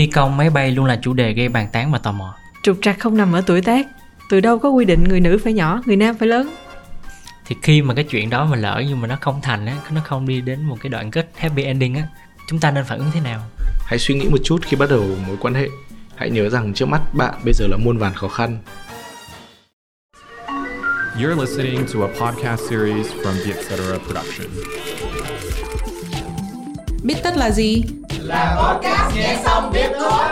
Phi công máy bay luôn là chủ đề gây bàn tán và tò mò. Trục trặc không nằm ở tuổi tác. Từ đâu có quy định người nữ phải nhỏ, người nam phải lớn. Thì khi mà cái chuyện đó mà lỡ nhưng mà nó không thành á, nó không đi đến một cái đoạn kết happy ending á, chúng ta nên phản ứng thế nào? Hãy suy nghĩ một chút khi bắt đầu mối quan hệ. Hãy nhớ rằng trước mắt bạn bây giờ là muôn vàn khó khăn. You're listening to a podcast series from the Etc. Production. Biết tất là gì? Là podcast nghe xong biết thôi.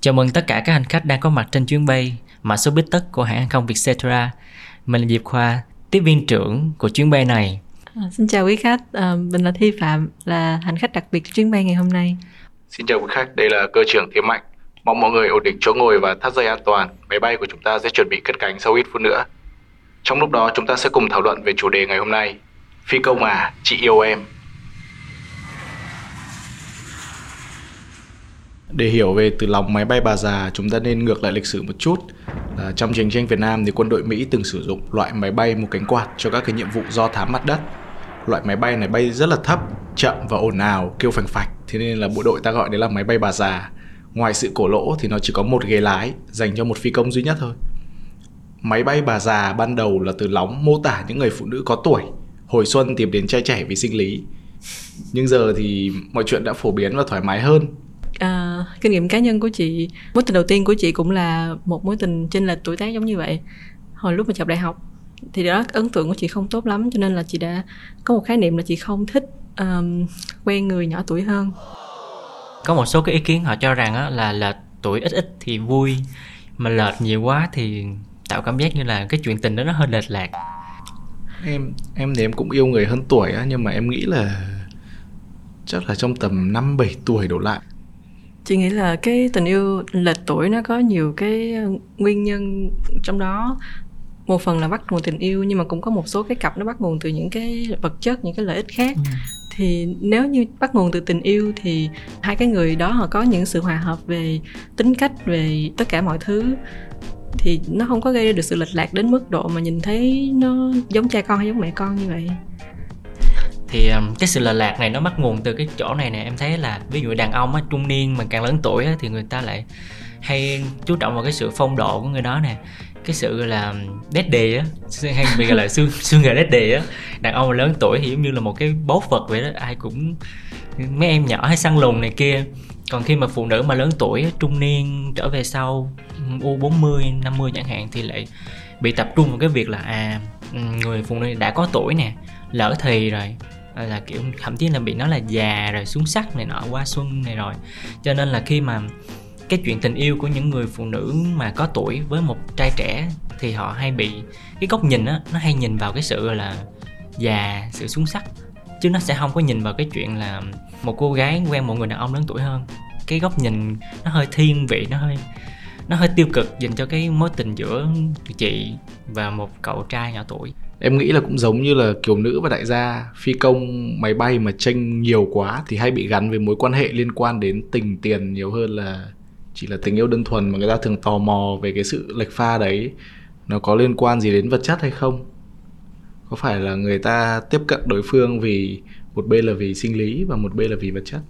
Chào mừng tất cả các hành khách đang có mặt trên chuyến bay mã số bít tất của hãng hàng không Vietcetera. Mình là Diệp Khoa, tiếp viên trưởng của chuyến bay này. À, xin chào quý khách, à, mình là Thi Phạm, là hành khách đặc biệt chuyến bay ngày hôm nay. Xin chào quý khách, đây là cơ trưởng Thiêm Mạnh. Mong mọi người ổn định chỗ ngồi và thắt dây an toàn. Máy bay của chúng ta sẽ chuẩn bị cất cánh sau ít phút nữa. Trong lúc đó chúng ta sẽ cùng thảo luận về chủ đề ngày hôm nay. Phi công à, chị yêu em. Để hiểu về từ lòng máy bay bà già, chúng ta nên ngược lại lịch sử một chút. À, trong chiến tranh Việt Nam thì quân đội Mỹ từng sử dụng loại máy bay một cánh quạt cho các cái nhiệm vụ do thám mặt đất. Loại máy bay này bay rất là thấp, chậm và ồn ào, kêu phành phạch, thế nên là bộ đội ta gọi đấy là máy bay bà già. Ngoài sự cổ lỗ thì nó chỉ có một ghế lái dành cho một phi công duy nhất thôi. Máy bay bà già ban đầu là từ lóng mô tả những người phụ nữ có tuổi, hồi xuân tìm đến trai trẻ vì sinh lý. Nhưng giờ thì mọi chuyện đã phổ biến và thoải mái hơn. À, kinh nghiệm cá nhân của chị, mối tình đầu tiên của chị cũng là một mối tình trên lệch tuổi tác giống như vậy. Hồi lúc mà học đại học thì đó ấn tượng của chị không tốt lắm cho nên là chị đã có một khái niệm là chị không thích um, quen người nhỏ tuổi hơn có một số cái ý kiến họ cho rằng á, là lệch tuổi ít ít thì vui mà lệch nhiều quá thì tạo cảm giác như là cái chuyện tình đó nó hơi lệch lạc. Em em thì em cũng yêu người hơn tuổi á nhưng mà em nghĩ là chắc là trong tầm năm bảy tuổi đổ lại. Chị nghĩ là cái tình yêu lệch tuổi nó có nhiều cái nguyên nhân trong đó. Một phần là bắt nguồn tình yêu nhưng mà cũng có một số cái cặp nó bắt nguồn từ những cái vật chất những cái lợi ích khác. Ừ. Thì nếu như bắt nguồn từ tình yêu thì hai cái người đó họ có những sự hòa hợp về tính cách về tất cả mọi thứ thì nó không có gây ra được sự lệch lạc đến mức độ mà nhìn thấy nó giống cha con hay giống mẹ con như vậy. Thì um, cái sự lệch lạc này nó bắt nguồn từ cái chỗ này nè, em thấy là ví dụ đàn ông á, trung niên mà càng lớn tuổi á, thì người ta lại hay chú trọng vào cái sự phong độ của người đó nè. Cái sự là um, daddy á hay bị gọi là xương xương nghề daddy á. Đàn ông lớn tuổi thì giống như là một cái báu vật vậy đó, ai cũng mấy em nhỏ hay săn lùng này kia. Còn khi mà phụ nữ mà lớn tuổi, trung niên trở về sau u 40 50 chẳng hạn thì lại bị tập trung vào cái việc là à người phụ nữ đã có tuổi nè, lỡ thì rồi ờ, là, kiểu, thậm chí là bị nói là già rồi, xuống sắc này nọ, qua xuân này rồi. Cho nên là khi mà cái chuyện tình yêu của những người phụ nữ mà có tuổi với một trai trẻ thì họ hay bị, cái góc nhìn á, nó hay nhìn vào cái sự là, già, sự xuống sắc chứ nó sẽ không có nhìn vào cái chuyện là một cô gái quen một người đàn ông lớn tuổi hơn. Cái góc nhìn nó hơi thiên vị, nó hơi nó hơi tiêu cực dành cho cái mối tình giữa chị và một cậu trai nhỏ tuổi. Em nghĩ là cũng giống như là kiểu nữ và đại gia phi công máy bay mà tranh nhiều quá thì hay bị gắn với mối quan hệ liên quan đến tình tiền nhiều hơn là chỉ là tình yêu đơn thuần mà người ta thường tò mò về cái sự lệch pha đấy. Nó có liên quan gì đến vật chất hay không? Có phải là người ta tiếp cận đối phương vì một bên là vì sinh lý và một bên là vì vật chất?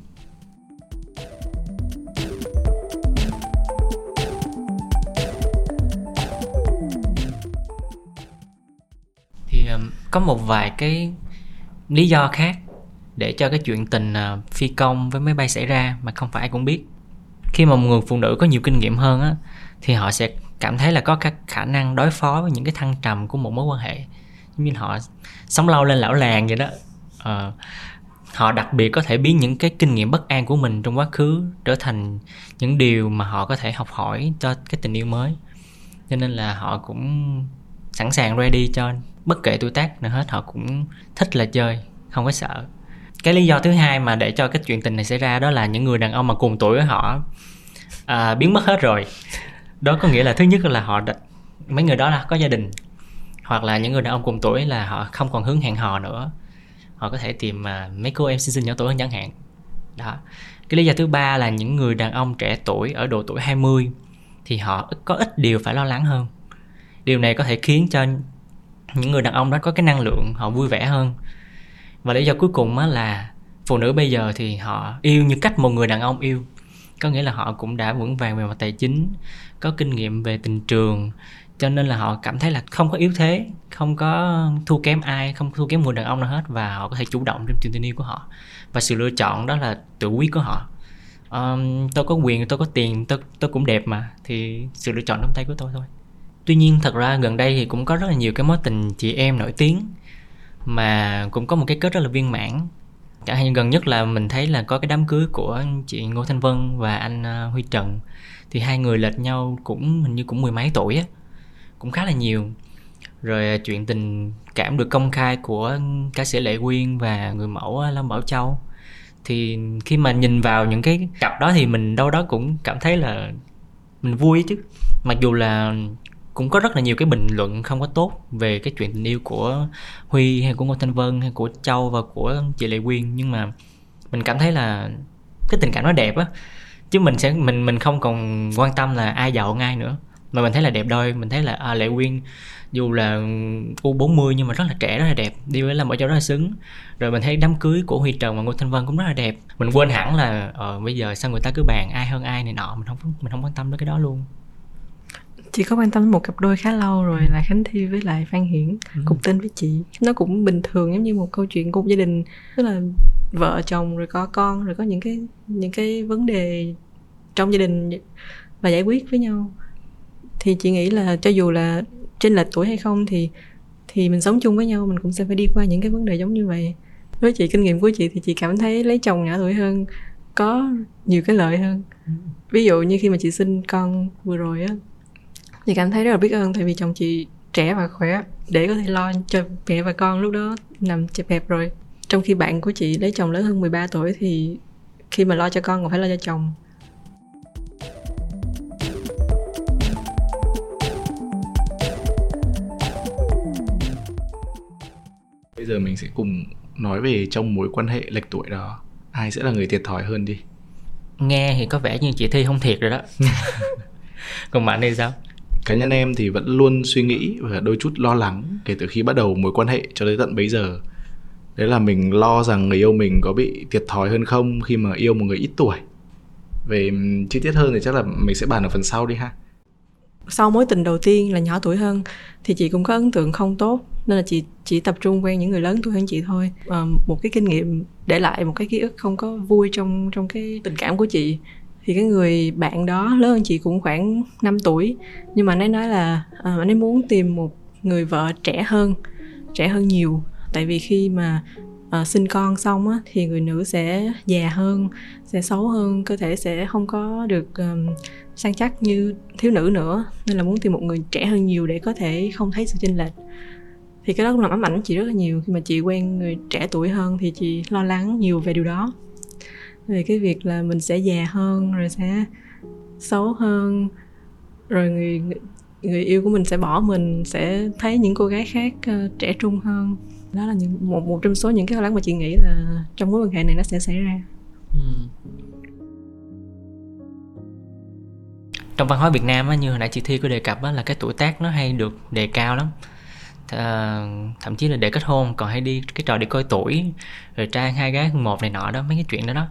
Thì um, có một vài cái lý do khác để cho cái chuyện tình à, phi công với máy bay xảy ra mà không phải ai cũng biết. Khi mà một người phụ nữ có nhiều kinh nghiệm hơn á, thì họ sẽ cảm thấy là có các khả năng đối phó với những cái thăng trầm của một mối quan hệ như họ sống lâu lên lão làng vậy đó. À, họ đặc biệt có thể biến những cái kinh nghiệm bất an của mình trong quá khứ trở thành những điều mà họ có thể học hỏi cho cái tình yêu mới. Cho nên là họ cũng sẵn sàng ready cho bất kể tuổi tác nào hết họ cũng thích là chơi không có sợ. Cái lý do thứ hai mà để cho cái chuyện tình này xảy ra đó là những người đàn ông mà cùng tuổi với họ à, biến mất hết rồi. Đó có nghĩa là thứ nhất là họ đã, mấy người đó là có gia đình hoặc là những người đàn ông cùng tuổi là họ không còn hướng hẹn hò nữa. Họ có thể tìm uh, mấy cô em xinh xinh nhỏ tuổi hơn chẳng hạn. Đó. Cái lý do thứ ba là những người đàn ông trẻ tuổi ở độ tuổi 20 thì họ có ít điều phải lo lắng hơn. Điều này có thể khiến cho những người đàn ông đó có cái năng lượng họ vui vẻ hơn. Và lý do cuối cùng á là phụ nữ bây giờ thì họ yêu như cách một người đàn ông yêu. Có nghĩa là họ cũng đã vững vàng về mặt tài chính có kinh nghiệm về tình trường cho nên là họ cảm thấy là không có yếu thế không có thua kém ai không thua kém người đàn ông nào hết và họ có thể chủ động trong chuyện tình yêu của họ. Và sự lựa chọn đó là tự quyết của họ. Um, tôi có quyền tôi có tiền tôi tôi cũng đẹp mà thì sự lựa chọn trong tay của tôi thôi. Tuy nhiên thật ra gần đây thì cũng có rất là nhiều cái mối tình chị em nổi tiếng mà cũng có một cái kết rất là viên mãn. Chẳng hạn gần nhất là mình thấy là có cái đám cưới của chị Ngô Thanh Vân và anh ờ, Huy Trần. Thì hai người lệch nhau cũng hình như cũng mười mấy tuổi á cũng khá là nhiều. Rồi à, chuyện tình cảm được công khai của ca sĩ Lệ Quyên và người mẫu à, Lâm Bảo Châu. Thì khi mà nhìn vào những cái cặp đó thì mình đâu đó cũng cảm thấy là mình vui chứ. Mặc dù là cũng có rất là nhiều cái bình luận không có tốt về cái chuyện tình yêu của Huy hay của Ngô Thanh Vân hay của Châu và của chị Lệ Quyên, nhưng mà mình cảm thấy là cái tình cảm nó đẹp á. Chứ mình sẽ, mình mình không còn quan tâm là ai giàu ai nữa mà mình thấy là đẹp đôi mình thấy là à, Lệ Quyên dù là U40 nhưng mà rất là trẻ rất là đẹp. Đi với làm ở chỗ rất là xứng. Rồi mình thấy đám cưới của Huy Trần và Ngô Thanh Vân cũng rất là đẹp. Mình quên hẳn là ờ, bây giờ sao người ta cứ bàn ai hơn ai này nọ mình không mình không quan tâm đến cái đó luôn. Chị có quan tâm đến một cặp đôi khá lâu rồi là Khánh Thi với lại Phan Hiển Ừ. cùng tên với chị. Nó cũng bình thường giống như một câu chuyện của một gia đình tức là vợ chồng rồi có con rồi có những cái những cái vấn đề trong gia đình và giải quyết với nhau thì chị nghĩ là cho dù là trên lệch tuổi hay không thì thì mình sống chung với nhau, mình cũng sẽ phải đi qua những cái vấn đề giống như vậy. Với chị, kinh nghiệm của chị thì chị cảm thấy lấy chồng nhỏ tuổi hơn có nhiều cái lợi hơn. Ví dụ như khi mà chị sinh con vừa rồi á, chị cảm thấy rất là biết ơn tại vì chồng chị trẻ và khỏe, để có thể lo cho mẹ và con lúc đó nằm chẹp hẹp rồi. Trong khi bạn của chị lấy chồng lớn hơn 13 tuổi thì khi mà lo cho con còn phải lo cho chồng. Bây giờ mình sẽ cùng nói về trong mối quan hệ lệch tuổi đó ai sẽ là người thiệt thòi hơn đi. nghe thì có vẻ như chị Thi không thiệt rồi đó còn bạn thì sao Cá nhân em thì vẫn luôn suy nghĩ và đôi chút lo lắng kể từ khi bắt đầu mối quan hệ cho tới tận bấy giờ. Đấy là mình lo rằng người yêu mình có bị thiệt thòi hơn không khi mà yêu một người ít tuổi. Về chi tiết hơn thì chắc là mình sẽ bàn ở phần sau đi ha sau mối tình đầu tiên là nhỏ tuổi hơn thì chị cũng có ấn tượng không tốt nên là chị chỉ tập trung quen những người lớn tuổi hơn chị thôi. À, một cái kinh nghiệm để lại một cái ký ức không có vui trong trong cái tình cảm của chị. Thì cái người bạn đó lớn hơn chị cũng khoảng 5 tuổi nhưng mà anh ấy nói là à, anh ấy muốn tìm một người vợ trẻ hơn trẻ hơn nhiều. Tại vì khi mà à, sinh con xong á, thì người nữ sẽ già hơn sẽ xấu hơn cơ thể sẽ không có được um, săn chắc như thiếu nữ nữa nên là muốn tìm một người trẻ hơn nhiều để có thể không thấy sự chênh lệch. Thì cái đó cũng làm ám ảnh chị rất là nhiều. Khi mà chị quen người trẻ tuổi hơn thì chị lo lắng nhiều về điều đó. Về cái việc là mình sẽ già hơn rồi sẽ xấu hơn rồi người người, yêu của mình sẽ bỏ mình sẽ thấy những cô gái khác uh, trẻ trung hơn. Đó là những một một trong số những cái lo lắng mà chị nghĩ là trong mối quan hệ này nó sẽ xảy ra. Ừ. trong văn hóa Việt Nam á, như hồi nãy chị Thi có đề cập á, là cái tuổi tác nó hay được đề cao lắm. À, thậm chí là để kết hôn còn hay đi cái trò đi coi tuổi rồi trang hai gái một này nọ đó mấy cái chuyện đó đó.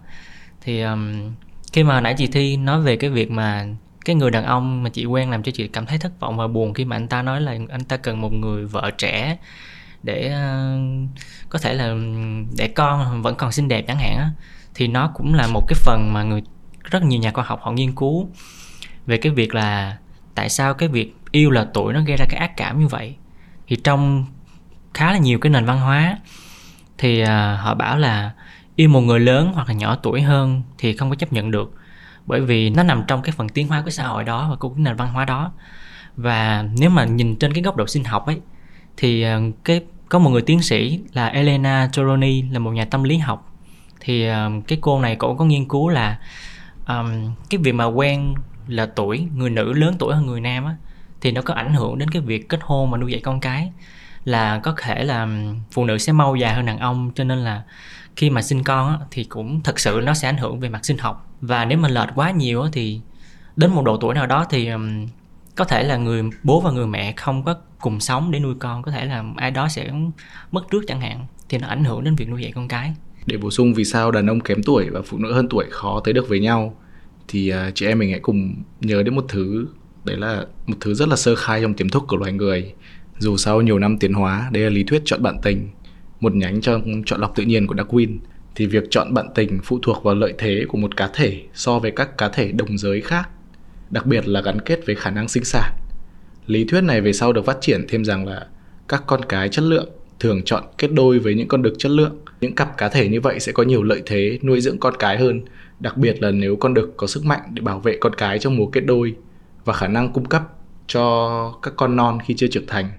Thì um, khi mà hồi nãy chị Thi nói về cái việc mà cái người đàn ông mà chị quen làm cho chị cảm thấy thất vọng và buồn khi mà anh ta nói là anh ta cần một người vợ trẻ để uh, có thể là để con vẫn còn xinh đẹp chẳng hạn á thì nó cũng là một cái phần mà người rất nhiều nhà khoa học họ nghiên cứu về cái việc là tại sao cái việc yêu là tuổi nó gây ra cái ác cảm như vậy. Thì trong khá là nhiều cái nền văn hóa thì uh, họ bảo là yêu một người lớn hoặc là nhỏ tuổi hơn thì không có chấp nhận được. Bởi vì nó nằm trong cái phần tiến hóa của xã hội đó và của cái nền văn hóa đó. Và nếu mà nhìn trên cái góc độ sinh học ấy thì uh, cái có một người tiến sĩ là Elena Toroni là một nhà tâm lý học. Thì uh, cái cô này cũng có nghiên cứu là um, cái việc mà quen là tuổi người nữ lớn tuổi hơn người nam á thì nó có ảnh hưởng đến cái việc kết hôn và nuôi dạy con cái. Là có thể là phụ nữ sẽ mau già hơn đàn ông cho nên là khi mà sinh con á, thì cũng thật sự nó sẽ ảnh hưởng về mặt sinh học. Và nếu mà lệch quá nhiều á, thì đến một độ tuổi nào đó thì um, có thể là người bố và người mẹ không có cùng sống để nuôi con. Có thể là ai đó sẽ mất trước chẳng hạn thì nó ảnh hưởng đến việc nuôi dạy con cái. Để bổ sung vì sao đàn ông kém tuổi và phụ nữ hơn tuổi khó tới được với nhau? Thì uh, chị em mình hãy cùng nhớ đến một thứ đấy là một thứ rất là sơ khai trong tiềm thức của loài người. Dù sau nhiều năm tiến hóa đây là lý thuyết chọn bạn tình một nhánh trong chọn lọc tự nhiên của Darwin. Thì việc chọn bạn tình phụ thuộc vào lợi thế của một cá thể so với các cá thể đồng giới khác đặc biệt là gắn kết với khả năng sinh sản. Lý thuyết này về sau được phát triển thêm rằng là các con cái chất lượng thường chọn kết đôi với những con đực chất lượng. Những cặp cá thể như vậy sẽ có nhiều lợi thế nuôi dưỡng con cái hơn đặc biệt là nếu con đực có sức mạnh để bảo vệ con cái trong mùa kết đôi và khả năng cung cấp cho các con non khi chưa trưởng thành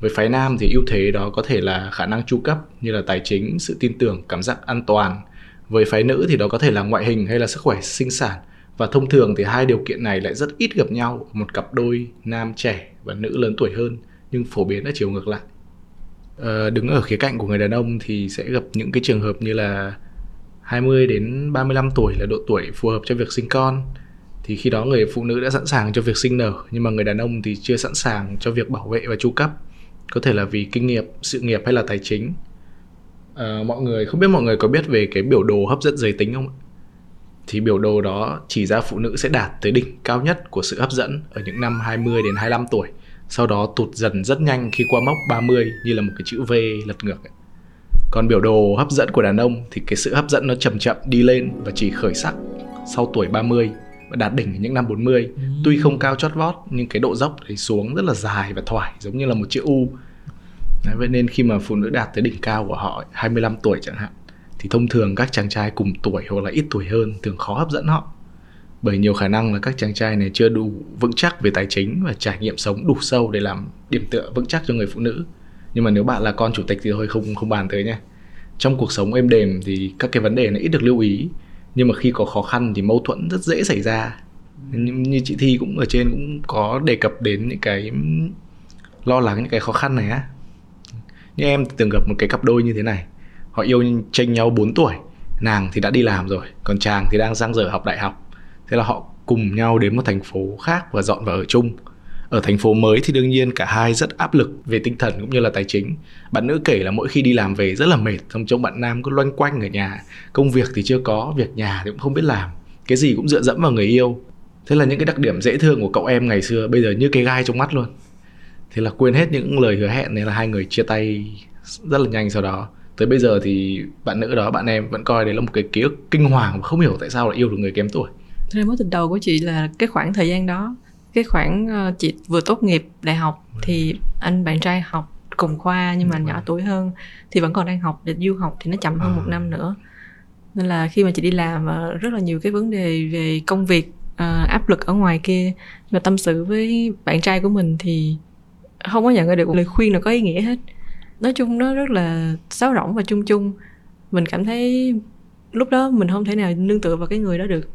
với phái nam thì ưu thế đó có thể là khả năng chu cấp như là tài chính sự tin tưởng cảm giác an toàn. Với phái nữ thì đó có thể là ngoại hình hay là sức khỏe sinh sản. Và thông thường thì hai điều kiện này lại rất ít gặp nhau một cặp đôi nam trẻ và nữ lớn tuổi hơn nhưng phổ biến ở chiều ngược lại. À, đứng ở khía cạnh của người đàn ông thì sẽ gặp những cái trường hợp như là 20 đến 35 tuổi là độ tuổi phù hợp cho việc sinh con. Thì khi đó người phụ nữ đã sẵn sàng cho việc sinh nở nhưng mà người đàn ông thì chưa sẵn sàng cho việc bảo vệ và chu cấp có thể là vì kinh nghiệm sự nghiệp hay là tài chính. À, mọi người không biết mọi người có biết về cái biểu đồ hấp dẫn giới tính không thì biểu đồ đó chỉ ra phụ nữ sẽ đạt tới đỉnh cao nhất của sự hấp dẫn ở những năm 20 đến 25 tuổi sau đó tụt dần rất nhanh khi qua mốc 30 như là một cái chữ V lật ngược ấy. Còn biểu đồ hấp dẫn của đàn ông thì cái sự hấp dẫn nó chậm chậm đi lên và chỉ khởi sắc sau tuổi 30 và đạt đỉnh ở những năm 40. Ừ. Tuy không cao chót vót nhưng cái độ dốc thì xuống rất là dài và thoải giống như là một chữ U. Đấy, vậy nên khi mà phụ nữ đạt tới đỉnh cao của họ 25 tuổi chẳng hạn thì thông thường các chàng trai cùng tuổi hoặc là ít tuổi hơn thường khó hấp dẫn họ bởi nhiều khả năng là các chàng trai này chưa đủ vững chắc về tài chính và trải nghiệm sống đủ sâu để làm điểm tựa vững chắc cho người phụ nữ nhưng mà nếu bạn là con chủ tịch thì thôi không không bàn tới nha. Trong cuộc sống êm đềm thì các cái vấn đề này ít được lưu ý. Nhưng mà khi có khó khăn thì mâu thuẫn rất dễ xảy ra. Như, như chị thi cũng ở trên cũng có đề cập đến những cái lo lắng những cái khó khăn này á. Như em từng gặp một cái cặp đôi như thế này. Họ yêu tranh nhau 4 tuổi. Nàng thì đã đi làm rồi còn chàng thì đang giang dở học đại học. Thế là họ cùng nhau đến một thành phố khác và dọn vào ở chung ở thành phố mới thì đương nhiên cả hai rất áp lực về tinh thần cũng như là tài chính. Bạn nữ kể là mỗi khi đi làm về rất là mệt, xong trông bạn nam cứ loanh quanh ở nhà. Công việc thì chưa có, việc nhà thì cũng không biết làm. Cái gì cũng dựa dẫm vào người yêu. Thế là những cái đặc điểm dễ thương của cậu em ngày xưa bây giờ như cái gai trong mắt luôn. Thế là quên hết những lời hứa hẹn nên là hai người chia tay rất là nhanh sau đó. Tới bây giờ thì bạn nữ đó, bạn em vẫn coi đấy là một cái ký ức kinh hoàng và không hiểu tại sao lại yêu được người kém tuổi. Thế nên mối tình đầu của chị là cái khoảng thời gian đó cái khoảng uh, chị vừa tốt nghiệp đại học thì anh bạn trai học cùng khoa nhưng mà nhỏ tuổi hơn thì vẫn còn đang học để du học thì nó chậm hơn à. một năm nữa. Nên là khi mà chị đi làm uh, rất là nhiều cái vấn đề về công việc uh, áp lực ở ngoài kia. Và tâm sự với bạn trai của mình thì không có nhận ra được lời khuyên nào có ý nghĩa hết. Nói chung nó rất là sáo rỗng và chung chung. Mình cảm thấy lúc đó mình không thể nào nương tựa vào cái người đó được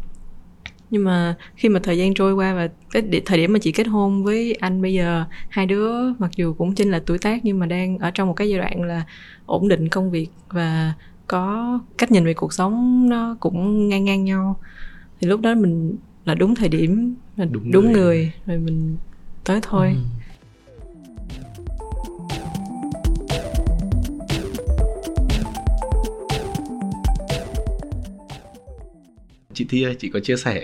nhưng mà khi mà thời gian trôi qua và cái thời điểm mà chị kết hôn với anh bây giờ hai đứa mặc dù cũng chênh là tuổi tác nhưng mà đang ở trong một cái giai đoạn là ổn định công việc và có cách nhìn về cuộc sống nó cũng ngang ngang nhau thì lúc đó mình là đúng thời điểm là đúng, đúng người. người rồi mình tới thôi ừ. Chị Thi ơi, chị có chia sẻ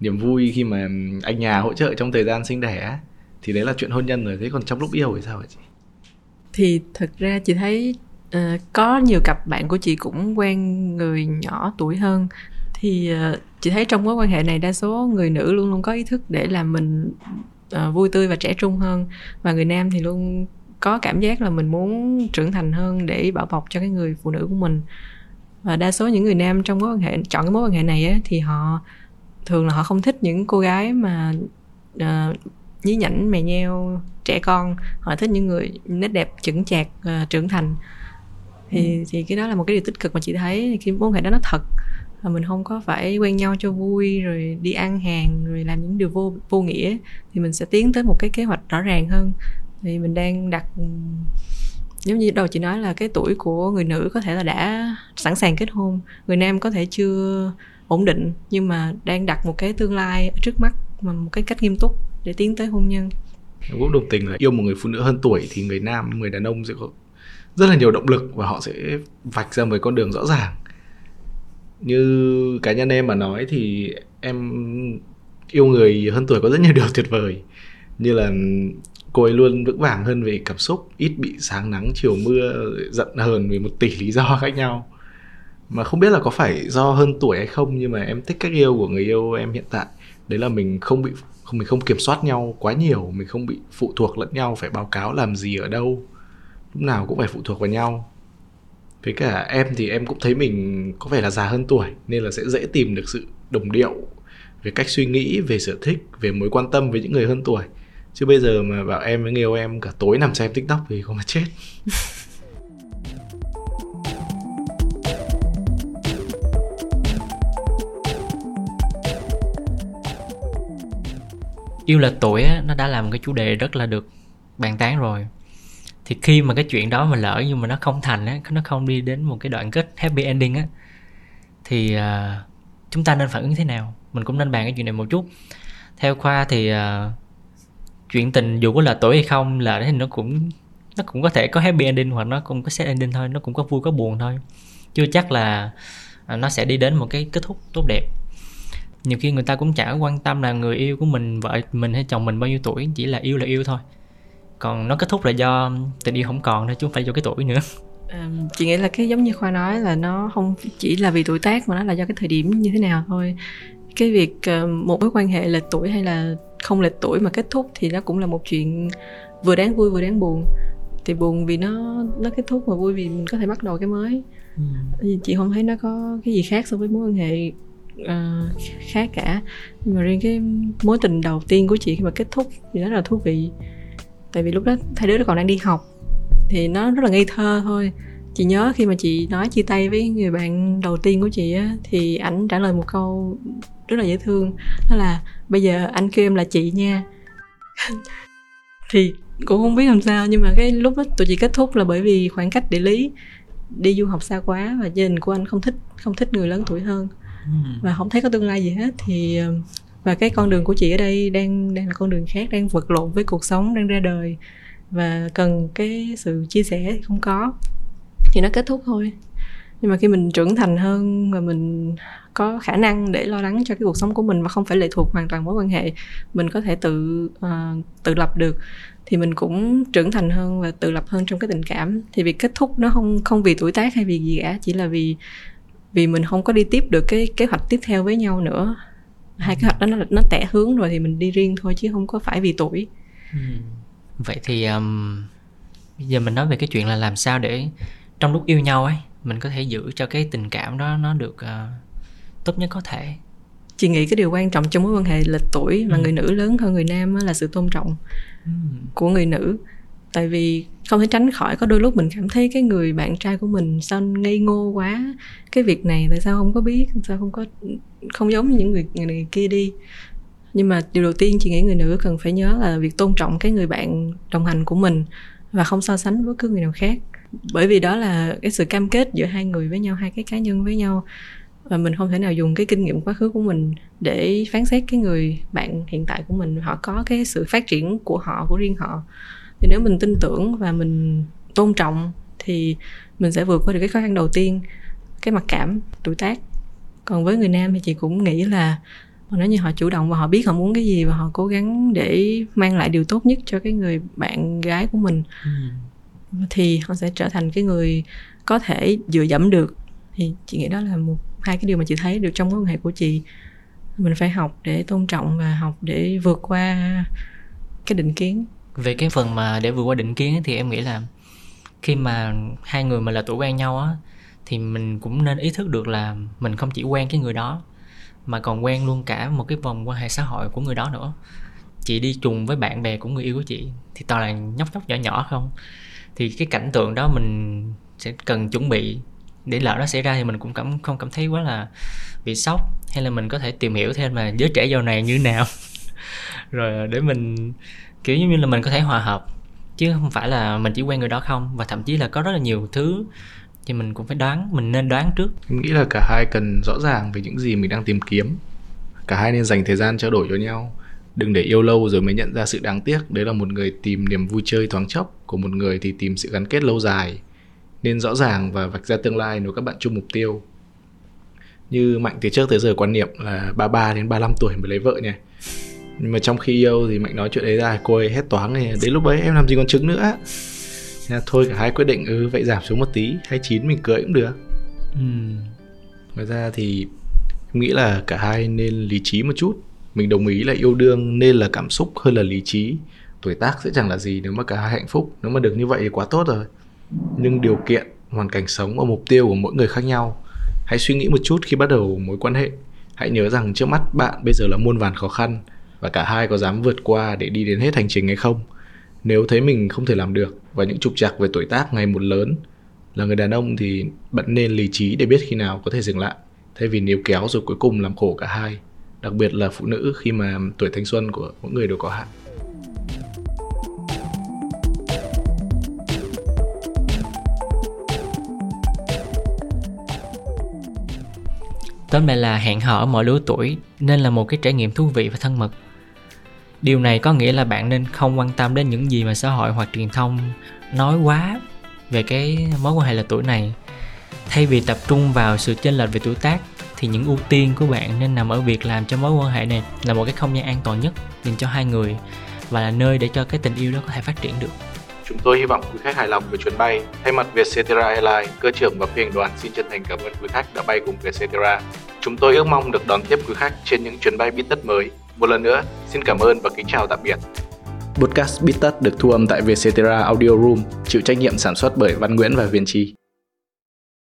niềm vui khi mà anh nhà hỗ trợ trong thời gian sinh đẻ thì đấy là chuyện hôn nhân rồi thế còn trong lúc yêu thì sao hả chị? Thì thật ra chị thấy uh, có nhiều cặp bạn của chị cũng quen người nhỏ tuổi hơn. Thì uh, chị thấy trong mối quan hệ này đa số người nữ luôn luôn có ý thức để làm mình uh, vui tươi và trẻ trung hơn. Và người nam thì luôn có cảm giác là mình muốn trưởng thành hơn để bảo bọc cho cái người phụ nữ của mình và đa số những người nam trong mối quan hệ chọn cái mối quan hệ này á, thì họ thường là họ không thích những cô gái mà uh, nhí nhảnh mè nheo trẻ con. Họ thích những người nét đẹp chững chạc uh, trưởng thành. Thì ừ. thì cái đó là một cái điều tích cực mà chị thấy khi mối quan hệ đó nó thật. Và mình không có phải quen nhau cho vui rồi đi ăn hàng rồi làm những điều vô vô nghĩa. Thì mình sẽ tiến tới một cái kế hoạch rõ ràng hơn. Thì mình đang đặt giống như đầu chị nói là cái tuổi của người nữ có thể là đã sẵn sàng kết hôn, người nam có thể chưa ổn định nhưng mà đang đặt một cái tương lai trước mắt, mà một cái cách nghiêm túc để tiến tới hôn nhân. Cũng đồng tình là yêu một người phụ nữ hơn tuổi thì người nam, người đàn ông sẽ có rất là nhiều động lực và họ sẽ vạch ra một con đường rõ ràng. Như cá nhân em mà nói thì em yêu người hơn tuổi có rất nhiều điều tuyệt vời, như là cô ấy luôn vững vàng hơn về cảm xúc. Ít bị sáng nắng, chiều mưa giận hờn vì một tỷ lý do khác nhau. Mà không biết là có phải do hơn tuổi hay không, nhưng mà em thích cách yêu của người yêu em hiện tại. Đấy là mình không bị, không, mình không kiểm soát nhau quá nhiều, mình không bị phụ thuộc lẫn nhau, phải báo cáo làm gì ở đâu. Lúc nào cũng phải phụ thuộc vào nhau. Với cả em thì em cũng thấy mình có vẻ là già hơn tuổi, nên là sẽ dễ tìm được sự đồng điệu về cách suy nghĩ, về sở thích, về mối quan tâm với những người hơn tuổi chứ bây giờ mà bảo em với người yêu em cả tối nằm xem tiktok thì không mà chết. Yêu là tuổi á, nó đã là một cái chủ đề rất là được bàn tán rồi. Thì khi mà cái chuyện đó mà lỡ nhưng mà nó không thành á nó không đi đến một cái đoạn kết happy ending á thì uh, chúng ta nên phản ứng thế nào? Mình cũng nên bàn cái chuyện này một chút. Theo khoa thì uh, chuyện tình dù có là tuổi hay không là thì nó cũng nó cũng có thể có happy ending hoặc nó cũng có sad ending thôi nó cũng có vui có buồn thôi. Chưa chắc là à, nó sẽ đi đến một cái kết thúc tốt đẹp. Nhiều khi người ta cũng chả quan tâm là người yêu của mình vợ mình hay chồng mình bao nhiêu tuổi chỉ là yêu là yêu thôi. Còn nó kết thúc là do tình yêu không còn thôi chứ không phải do cái tuổi nữa. Um, chị nghĩ là cái giống như khoa nói là nó không chỉ là vì tuổi tác mà nó là do cái thời điểm như thế nào thôi cái việc uh, một mối quan hệ lệch tuổi hay là không lệch tuổi mà kết thúc thì nó cũng là một chuyện vừa đáng vui vừa đáng buồn. Thì buồn vì nó nó kết thúc mà vui vì mình có thể bắt đầu cái mới. Ừ. chị không thấy nó có cái gì khác so với mối quan hệ uh, khác cả. Nhưng mà riêng cái mối tình đầu tiên của chị khi mà kết thúc thì rất là thú vị. Tại vì lúc đó hai đứa còn đang đi học thì nó rất là ngây thơ thôi chị nhớ khi mà chị nói chia tay với người bạn đầu tiên của chị á thì ảnh trả lời một câu rất là dễ thương đó là bây giờ anh kêu em là chị nha. Thì cũng không biết làm sao nhưng mà cái lúc đó tụi chị kết thúc là bởi vì khoảng cách địa lý đi du học xa quá và gia đình của anh không thích không thích người lớn tuổi hơn. Và không thấy có tương lai gì hết thì và cái con đường của chị ở đây đang đang là con đường khác đang vật lộn với cuộc sống đang ra đời. Và cần cái sự chia sẻ thì không có thì nó kết thúc thôi. Nhưng mà khi mình trưởng thành hơn và mình có khả năng để lo lắng cho cái cuộc sống của mình và không phải lệ thuộc hoàn toàn mối quan hệ mình có thể tự uh, tự lập được thì mình cũng trưởng thành hơn và tự lập hơn trong cái tình cảm. Thì việc kết thúc nó không không vì tuổi tác hay vì gì cả chỉ là vì vì mình không có đi tiếp được cái kế hoạch tiếp theo với nhau nữa. Hai kế hoạch đó nó nó tẻ hướng rồi thì mình đi riêng thôi chứ không có phải vì tuổi. Ừ. vậy thì um, bây giờ mình nói về cái chuyện là làm sao để trong lúc yêu nhau ấy mình có thể giữ cho cái tình cảm đó nó được uh, tốt nhất có thể. Chị nghĩ cái điều quan trọng trong mối quan hệ lệch tuổi mà ừ. người nữ lớn hơn người nam là sự tôn trọng ừ. của người nữ. Tại vì không thể tránh khỏi có đôi lúc mình cảm thấy cái người bạn trai của mình sao ngây ngô quá. Cái việc này tại sao không có biết sao không có không giống như những người, người, người kia đi. Nhưng mà điều đầu tiên chị nghĩ người nữ cần phải nhớ là việc tôn trọng cái người bạn đồng hành của mình và không so sánh với cứ người nào khác bởi vì đó là cái sự cam kết giữa hai người với nhau, hai cái cá nhân với nhau. Và mình không thể nào dùng cái kinh nghiệm quá khứ của mình để phán xét cái người bạn hiện tại của mình. Họ có cái sự phát triển của họ, của riêng họ. Thì nếu mình tin tưởng và mình tôn trọng thì mình sẽ vượt qua được cái khó khăn đầu tiên, cái mặc cảm, tuổi tác. Còn với người nam thì chị cũng nghĩ là nếu như họ chủ động và họ biết họ muốn cái gì và họ cố gắng để mang lại điều tốt nhất cho cái người bạn gái của mình. Ừ thì họ sẽ trở thành cái người có thể dựa dẫm được. Thì chị nghĩ đó là một, hai cái điều mà chị thấy được trong mối quan hệ của chị. Mình phải học để tôn trọng và học để vượt qua cái định kiến. Về cái phần mà để vượt qua định kiến thì em nghĩ là khi mà hai người mà là tuổi quen nhau á, thì mình cũng nên ý thức được là mình không chỉ quen cái người đó, mà còn quen luôn cả một cái vòng quan hệ xã hội của người đó nữa. Chị đi trùng với bạn bè của người yêu của chị thì toàn là nhóc nhóc nhỏ nhỏ không? Thì cái cảnh tượng đó mình sẽ cần chuẩn bị để lỡ nó xảy ra thì mình cũng cảm, không cảm thấy quá là bị sốc. Hay là mình có thể tìm hiểu thêm là giới trẻ giàu này như nào. Rồi ờ, để mình, kiểu như là mình có thể hòa hợp. Chứ không phải là mình chỉ quen người đó không. Và thậm chí là có rất là nhiều thứ thì mình cũng phải đoán, mình nên đoán trước. Em nghĩ là cả hai cần rõ ràng về những gì mình đang tìm kiếm. Cả hai nên dành thời gian trao đổi cho nhau đừng để yêu lâu rồi mới nhận ra sự đáng tiếc. Đấy là một người tìm niềm vui chơi thoáng chốc của một người thì tìm sự gắn kết lâu dài. Nên rõ ràng và vạch ra tương lai nếu các bạn chung mục tiêu. Như mạnh từ trước tới giờ quan niệm là 33 đến 35 tuổi mới lấy vợ nha. Nhưng mà trong khi yêu thì mạnh nói chuyện đấy ra cô ấy hết toán này đến lúc ấy em làm gì còn trứng nữa Thế thôi cả hai quyết định ừ vậy giảm xuống một tí 29 mình cưới cũng được. Ừ. ngoài ra thì em nghĩ là cả hai nên lý trí một chút mình đồng ý là yêu đương nên là cảm xúc hơn là lý trí. Tuổi tác sẽ chẳng là gì nếu mà cả hai hạnh phúc. Nếu mà được như vậy thì quá tốt rồi. Nhưng điều kiện, hoàn cảnh sống và mục tiêu của mỗi người khác nhau. Hãy suy nghĩ một chút khi bắt đầu mối quan hệ. Hãy nhớ rằng trước mắt bạn bây giờ là muôn vàn khó khăn và cả hai có dám vượt qua để đi đến hết hành trình hay không. Nếu thấy mình không thể làm được và những trục trặc về tuổi tác ngày một lớn là người đàn ông thì bạn nên lý trí để biết khi nào có thể dừng lại. Thay vì níu kéo rồi cuối cùng làm khổ cả hai đặc biệt là phụ nữ khi mà tuổi thanh xuân của mỗi người đều có hạn. Tóm lại là hẹn hò ở mọi lứa tuổi nên là một cái trải nghiệm thú vị và thân mật. Điều này có nghĩa là bạn nên không quan tâm đến những gì mà xã hội hoặc truyền thông nói quá về cái mối quan hệ là tuổi này. Thay vì tập trung vào sự chênh lệch về tuổi tác thì những ưu tiên của bạn nên nằm ở việc làm cho mối quan hệ này là một cái không gian an toàn nhất dành cho hai người và là nơi để cho cái tình yêu đó có thể phát triển được Chúng tôi hy vọng quý khách hài lòng với chuyến bay. Thay mặt Vietcetera Airlines, cơ trưởng và phi hành đoàn xin chân thành cảm ơn quý khách đã bay cùng Vietcetera. Chúng tôi ước mong được đón tiếp quý khách trên những chuyến bay biết tất mới. Một lần nữa, xin cảm ơn và kính chào tạm biệt. Podcast Tất được thu âm tại Vietcetera Audio Room, chịu trách nhiệm sản xuất bởi Văn Nguyễn và Viên Chi.